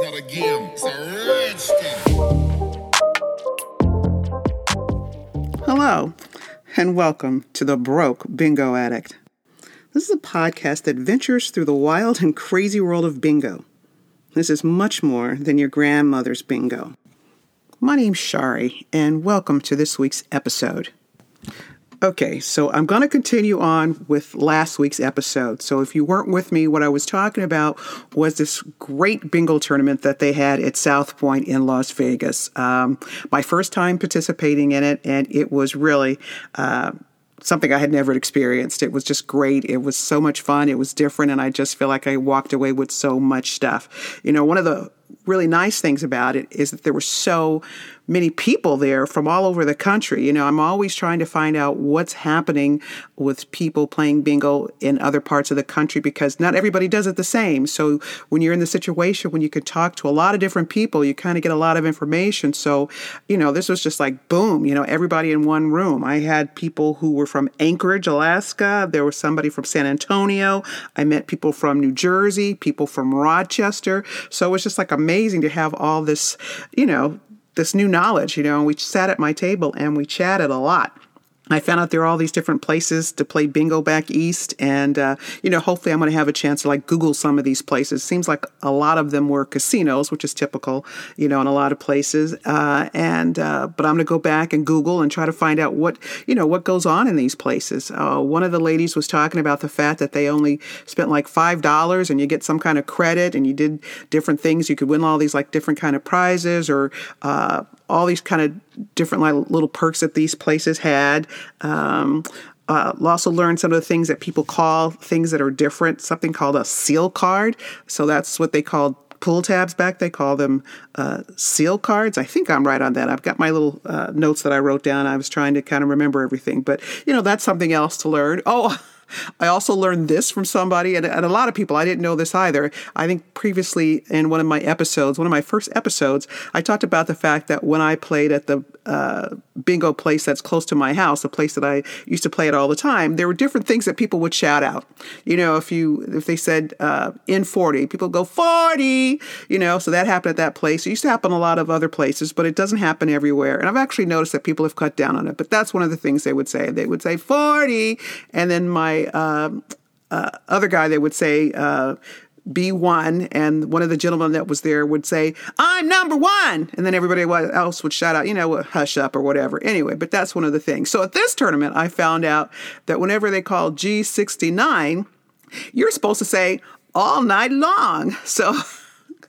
Not a game, it's a. Hello, and welcome to The Broke Bingo Addict. This is a podcast that ventures through the wild and crazy world of bingo. This is much more than your grandmother's bingo. My name's Shari, and welcome to this week's episode. Okay, so I'm going to continue on with last week's episode. So if you weren't with me, what I was talking about was this great bingo tournament that they had at South Point in Las Vegas. Um, my first time participating in it, and it was really. Uh, something I had never experienced. It was just great. It was so much fun. It was different. And I just feel like I walked away with so much stuff. You know, one of the really nice things about it is that there were so many people there from all over the country. You know, I'm always trying to find out what's happening with people playing bingo in other parts of the country because not everybody does it the same. So when you're in the situation when you can talk to a lot of different people, you kind of get a lot of information. So, you know, this was just like boom, you know, everybody in one room. I had people who were from Anchorage, Alaska. There was somebody from San Antonio. I met people from New Jersey, people from Rochester. So it was just like amazing to have all this, you know, this new knowledge, you know, and we sat at my table and we chatted a lot. I found out there are all these different places to play bingo back east, and uh, you know, hopefully, I'm going to have a chance to like Google some of these places. Seems like a lot of them were casinos, which is typical, you know, in a lot of places. Uh, and uh, but I'm going to go back and Google and try to find out what you know what goes on in these places. Uh, one of the ladies was talking about the fact that they only spent like five dollars, and you get some kind of credit, and you did different things. You could win all these like different kind of prizes or uh, all these kind of different little perks that these places had. Um, uh, also learned some of the things that people call things that are different, something called a seal card. So that's what they called pull tabs back. They call them uh, seal cards. I think I'm right on that. I've got my little uh, notes that I wrote down. I was trying to kind of remember everything, but you know, that's something else to learn. Oh, I also learned this from somebody, and, and, a lot of people, I didn't know this either. I think previously in one of my episodes, one of my first episodes, I talked about the fact that when I played at the uh, bingo place that's close to my house, a place that I used to play at all the time, there were different things that people would shout out. You know, if you if they said uh, in 40, people go 40, you know, so that happened at that place. It used to happen a lot of other places, but it doesn't happen everywhere. And I've actually noticed that people have cut down on it, but that's one of the things they would say. They would say 40, and then my uh, uh, other guy, they would say, uh, B1, and one of the gentlemen that was there would say, I'm number one. And then everybody else would shout out, you know, hush up or whatever. Anyway, but that's one of the things. So at this tournament, I found out that whenever they call G69, you're supposed to say all night long. So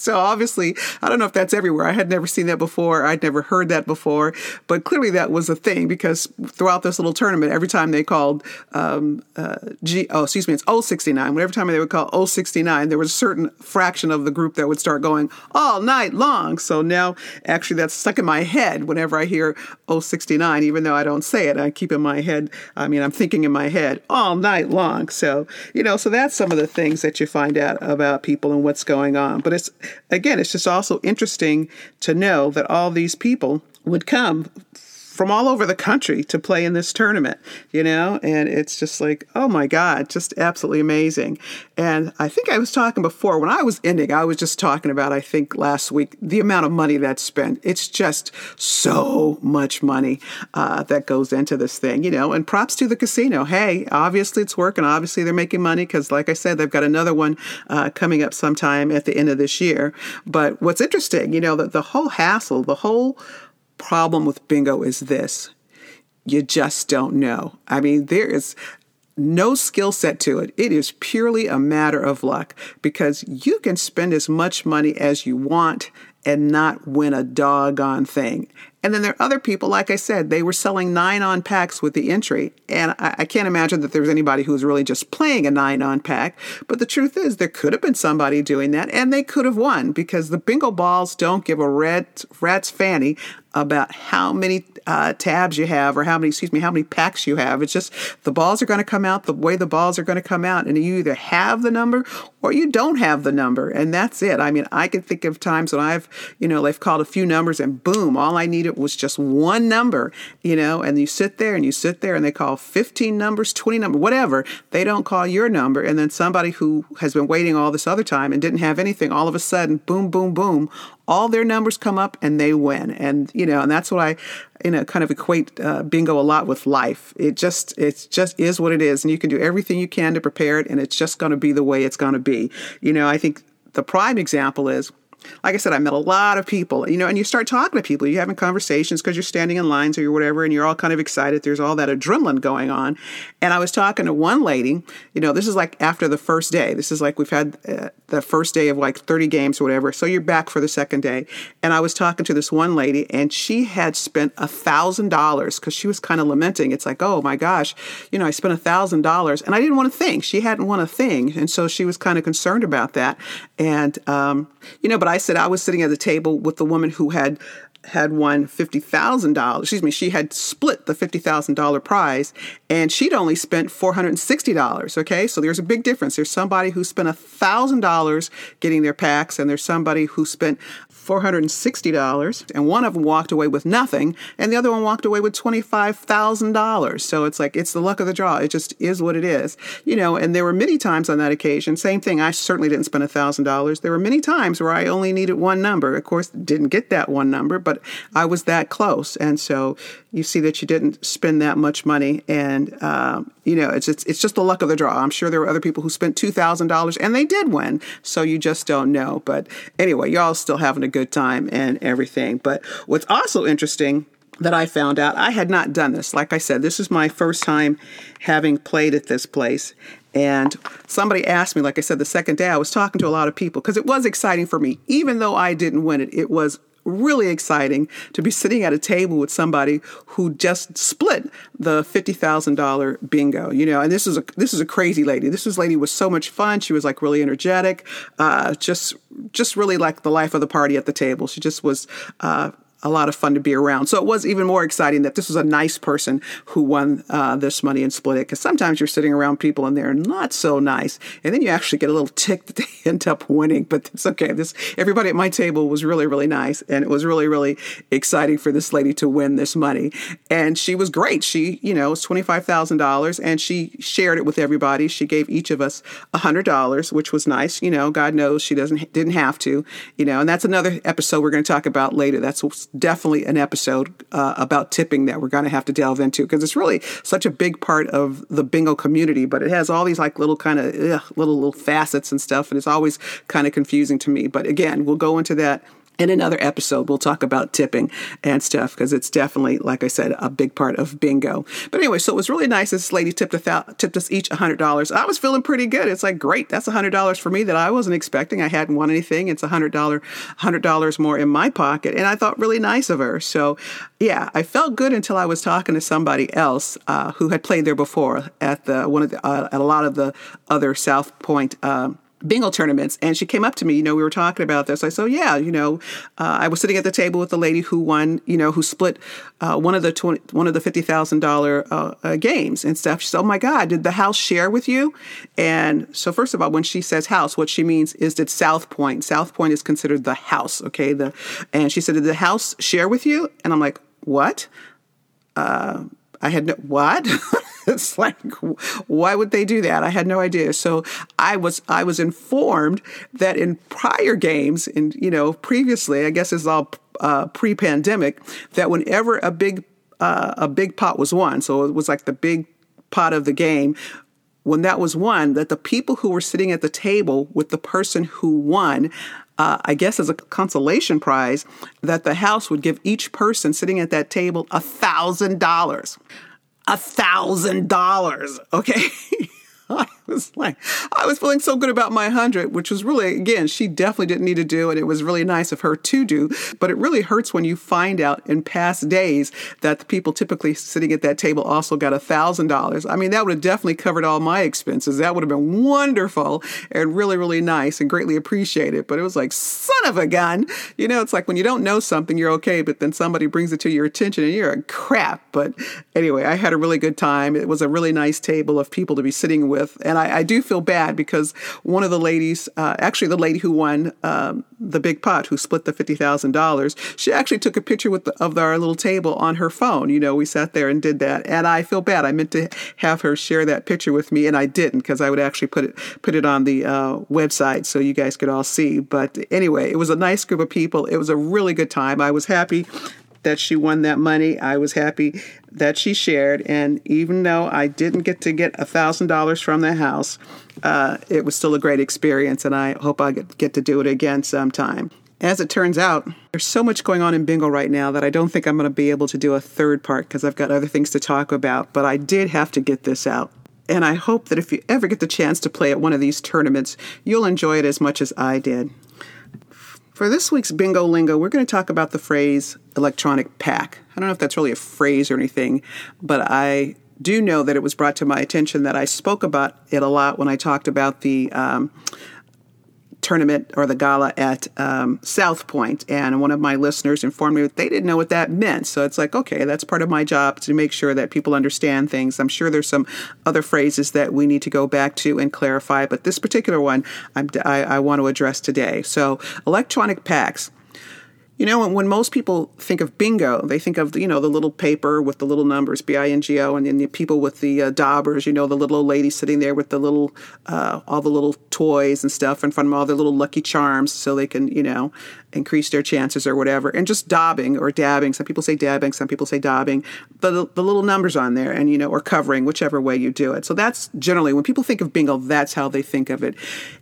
So obviously, I don't know if that's everywhere. I had never seen that before. I'd never heard that before, but clearly that was a thing because throughout this little tournament, every time they called um, uh, G, oh, excuse me, it's 069. Every time they would call 069, there was a certain fraction of the group that would start going all night long. So now, actually, that's stuck in my head whenever I hear 069, even though I don't say it. I keep in my head. I mean, I'm thinking in my head all night long. So you know, so that's some of the things that you find out about people and what's going on. But it's again, it's just also interesting to know that all these people would come from all over the country to play in this tournament, you know? And it's just like, oh my God, just absolutely amazing. And I think I was talking before, when I was ending, I was just talking about, I think last week, the amount of money that's spent. It's just so much money uh, that goes into this thing, you know? And props to the casino. Hey, obviously it's working. Obviously they're making money because, like I said, they've got another one uh, coming up sometime at the end of this year. But what's interesting, you know, that the whole hassle, the whole problem with bingo is this you just don't know. I mean, there is no skill set to it. It is purely a matter of luck because you can spend as much money as you want and not win a doggone thing. And then there are other people, like I said, they were selling nine on packs with the entry. And I, I can't imagine that there's anybody who's really just playing a nine on pack. But the truth is, there could have been somebody doing that and they could have won because the bingo balls don't give a rat, rat's fanny about how many uh, tabs you have or how many, excuse me, how many packs you have. It's just the balls are going to come out the way the balls are going to come out. And you either have the number or you don't have the number. And that's it. I mean, I can think of times when I've you know, they've called a few numbers and boom, all I needed was just one number, you know, and you sit there and you sit there and they call 15 numbers, 20 numbers, whatever. They don't call your number. And then somebody who has been waiting all this other time and didn't have anything, all of a sudden, boom, boom, boom, all their numbers come up and they win. And, you know, and that's what I, you know, kind of equate uh, bingo a lot with life. It just, it just is what it is. And you can do everything you can to prepare it and it's just going to be the way it's going to be. You know, I think the prime example is like I said, I met a lot of people, you know, and you start talking to people, you're having conversations because you're standing in lines or you're whatever, and you're all kind of excited. There's all that adrenaline going on. And I was talking to one lady, you know, this is like after the first day. This is like we've had uh, the first day of like 30 games or whatever. So you're back for the second day. And I was talking to this one lady, and she had spent a thousand dollars because she was kind of lamenting. It's like, oh my gosh, you know, I spent a thousand dollars, and I didn't want to think. She hadn't won a thing, and so she was kind of concerned about that. And um, you know, but I said I was sitting at the table with the woman who had had won $50,000. Excuse me, she had split the $50,000 prize and she'd only spent $460. Okay, so there's a big difference. There's somebody who spent $1,000 getting their packs and there's somebody who spent $460 and one of them walked away with nothing and the other one walked away with $25,000. So it's like it's the luck of the draw. It just is what it is. You know, and there were many times on that occasion, same thing, I certainly didn't spend $1,000. There were many times where I only needed one number. Of course, didn't get that one number, but I was that close. And so you see that you didn't spend that much money and um, you know, it's, it's it's just the luck of the draw. I'm sure there were other people who spent two thousand dollars and they did win. So you just don't know. But anyway, y'all still having a good time and everything. But what's also interesting that I found out, I had not done this. Like I said, this is my first time having played at this place. And somebody asked me, like I said, the second day, I was talking to a lot of people because it was exciting for me. Even though I didn't win it, it was really exciting to be sitting at a table with somebody who just split the $50,000 bingo, you know, and this is a, this is a crazy lady. This was lady was so much fun. She was like really energetic, uh, just, just really like the life of the party at the table. She just was, uh, a lot of fun to be around. So it was even more exciting that this was a nice person who won uh, this money and split it. Because sometimes you're sitting around people and they're not so nice, and then you actually get a little tick that they end up winning. But it's okay. This everybody at my table was really really nice, and it was really really exciting for this lady to win this money. And she was great. She you know was twenty five thousand dollars, and she shared it with everybody. She gave each of us a hundred dollars, which was nice. You know, God knows she doesn't didn't have to. You know, and that's another episode we're going to talk about later. That's definitely an episode uh, about tipping that we're going to have to delve into because it's really such a big part of the bingo community, but it has all these like little kind of little little facets and stuff, and it's always kind of confusing to me. But again, we'll go into that in another episode, we'll talk about tipping and stuff because it's definitely, like I said, a big part of bingo. But anyway, so it was really nice. This lady tipped, th- tipped us each $100. I was feeling pretty good. It's like, great, that's $100 for me that I wasn't expecting. I hadn't won anything. It's $100, $100 more in my pocket. And I thought really nice of her. So, yeah, I felt good until I was talking to somebody else uh, who had played there before at the one of the, uh, at a lot of the other South Point. Um, bingo tournaments and she came up to me you know we were talking about this. I said yeah you know uh, i was sitting at the table with the lady who won you know who split uh, one of the 20, one of the $50000 uh, uh, games and stuff. She said oh my god did the house share with you? And so first of all when she says house what she means is that south point south point is considered the house okay? The and she said did the house share with you? And i'm like what? Uh, I had no what? it's like why would they do that? I had no idea. So I was I was informed that in prior games, and you know previously, I guess it's all uh, pre-pandemic, that whenever a big uh, a big pot was won, so it was like the big pot of the game. When that was won, that the people who were sitting at the table with the person who won uh, I guess as a consolation prize, that the house would give each person sitting at that table a thousand dollars. A thousand dollars. Okay. Was like, I was feeling so good about my 100, which was really, again, she definitely didn't need to do and It was really nice of her to do. But it really hurts when you find out in past days that the people typically sitting at that table also got $1,000. I mean, that would have definitely covered all my expenses. That would have been wonderful and really, really nice and greatly appreciated. But it was like, son of a gun. You know, it's like when you don't know something, you're okay, but then somebody brings it to your attention and you're a crap. But anyway, I had a really good time. It was a really nice table of people to be sitting with. And I, I do feel bad because one of the ladies, uh, actually the lady who won um, the big pot, who split the fifty thousand dollars, she actually took a picture with the, of our little table on her phone. You know, we sat there and did that, and I feel bad. I meant to have her share that picture with me, and I didn't because I would actually put it put it on the uh, website so you guys could all see. But anyway, it was a nice group of people. It was a really good time. I was happy that she won that money. I was happy that she shared. And even though I didn't get to get $1,000 from the house, uh, it was still a great experience. And I hope I get to do it again sometime. As it turns out, there's so much going on in bingo right now that I don't think I'm going to be able to do a third part because I've got other things to talk about. But I did have to get this out. And I hope that if you ever get the chance to play at one of these tournaments, you'll enjoy it as much as I did. For this week's Bingo Lingo, we're going to talk about the phrase electronic pack. I don't know if that's really a phrase or anything, but I do know that it was brought to my attention that I spoke about it a lot when I talked about the um, tournament or the gala at um, South Point, and one of my listeners informed me that they didn't know what that meant. So it's like, okay, that's part of my job to make sure that people understand things. I'm sure there's some other phrases that we need to go back to and clarify, but this particular one I, I want to address today. So electronic packs. You know, when most people think of bingo, they think of you know the little paper with the little numbers, B I N G O, and then the people with the uh, daubers. You know, the little old lady sitting there with the little uh, all the little toys and stuff in front of all their little lucky charms, so they can you know increase their chances or whatever. And just daubing or dabbing. Some people say dabbing, some people say daubing. The the little numbers on there, and you know, or covering, whichever way you do it. So that's generally when people think of bingo, that's how they think of it.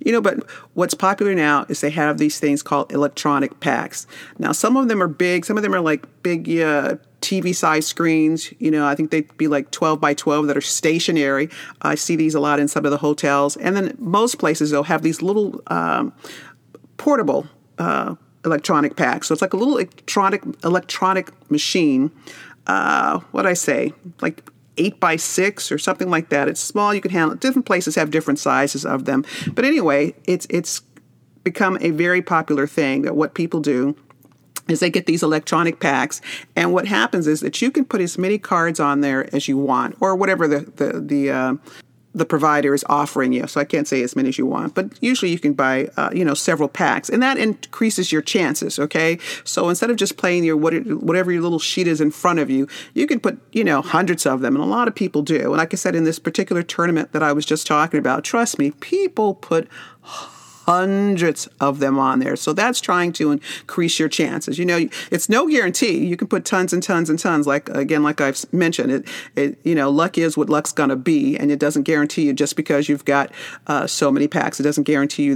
You know, but what's popular now is they have these things called electronic packs. Now now, some of them are big, some of them are like big uh, TV size screens. You know, I think they'd be like 12 by 12 that are stationary. I see these a lot in some of the hotels. And then most places, they'll have these little um, portable uh, electronic pack. So it's like a little electronic electronic machine. Uh, what I say, like eight by six or something like that. It's small. You can handle it. Different places have different sizes of them. But anyway, it's it's become a very popular thing that what people do is they get these electronic packs and what happens is that you can put as many cards on there as you want or whatever the the the uh, the provider is offering you. So I can't say as many as you want, but usually you can buy, uh, you know, several packs, and that increases your chances. Okay, so instead of just playing your whatever your little sheet is in front of you, you can put, you know, hundreds of them, and a lot of people do. And like I said, in this particular tournament that I was just talking about, trust me, people put hundreds of them on there. So that's trying to increase your chances. You know, it's no guarantee. You can put tons and tons and tons. Like again, like I've mentioned, it, it you know, luck is what luck's going to be, and it doesn't guarantee you just because you've got uh, so many packs. It doesn't guarantee you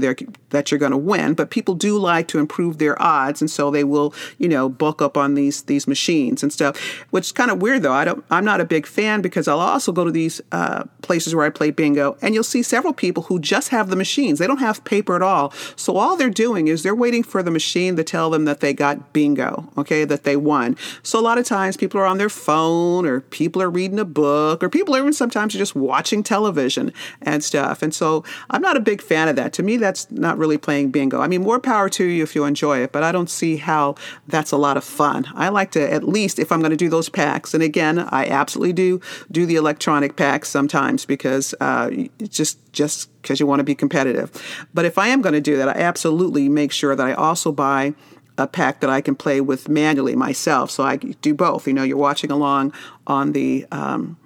that you're going to win. But people do like to improve their odds, and so they will, you know, bulk up on these these machines and stuff. Which is kind of weird though. I don't. I'm not a big fan because I'll also go to these uh, places where I play bingo, and you'll see several people who just have the machines. They don't have paper at all. So all they're doing is they're waiting for the machine to tell them that they got bingo, okay, that they won. So a lot of times people are on their phone or people are reading a book or people are even sometimes just watching television and stuff. And so I'm not a big fan of that. To me, that's not really playing bingo. I mean, more power to you if you enjoy it, but I don't see how that's a lot of fun. I like to at least if I'm going to do those packs, and again, I absolutely do do the electronic packs sometimes because uh, just just because you want to be competitive. But if I am going to do that, I absolutely make sure that I also buy a pack that I can play with manually myself. So I do both. You know, you're watching along on the um,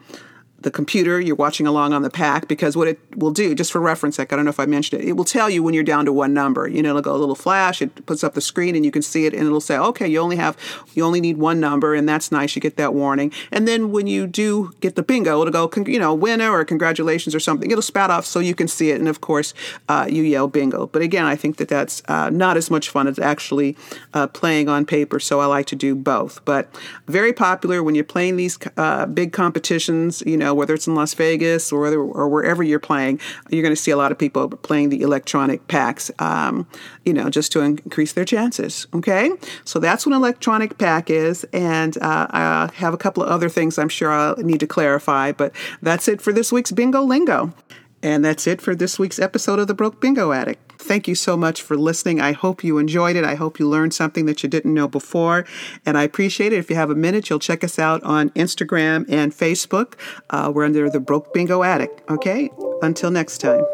the computer, you're watching along on the pack because what it will do, just for reference sake, I don't know if I mentioned it, it will tell you when you're down to one number. You know, it'll go a little flash, it puts up the screen and you can see it and it'll say, okay, you only have, you only need one number and that's nice. You get that warning. And then when you do get the bingo, it'll go, you know, winner or congratulations or something. It'll spat off so you can see it. And of course, uh, you yell bingo. But again, I think that that's uh, not as much fun as actually uh, playing on paper. So I like to do both. But very popular when you're playing these uh, big competitions, you know, whether it's in Las Vegas or whether, or wherever you're playing, you're going to see a lot of people playing the electronic packs, um, you know, just to increase their chances. Okay, so that's what an electronic pack is, and uh, I have a couple of other things I'm sure I'll need to clarify, but that's it for this week's Bingo Lingo. And that's it for this week's episode of The Broke Bingo Addict. Thank you so much for listening. I hope you enjoyed it. I hope you learned something that you didn't know before. And I appreciate it. If you have a minute, you'll check us out on Instagram and Facebook. Uh, we're under the Broke Bingo Addict. Okay? Until next time.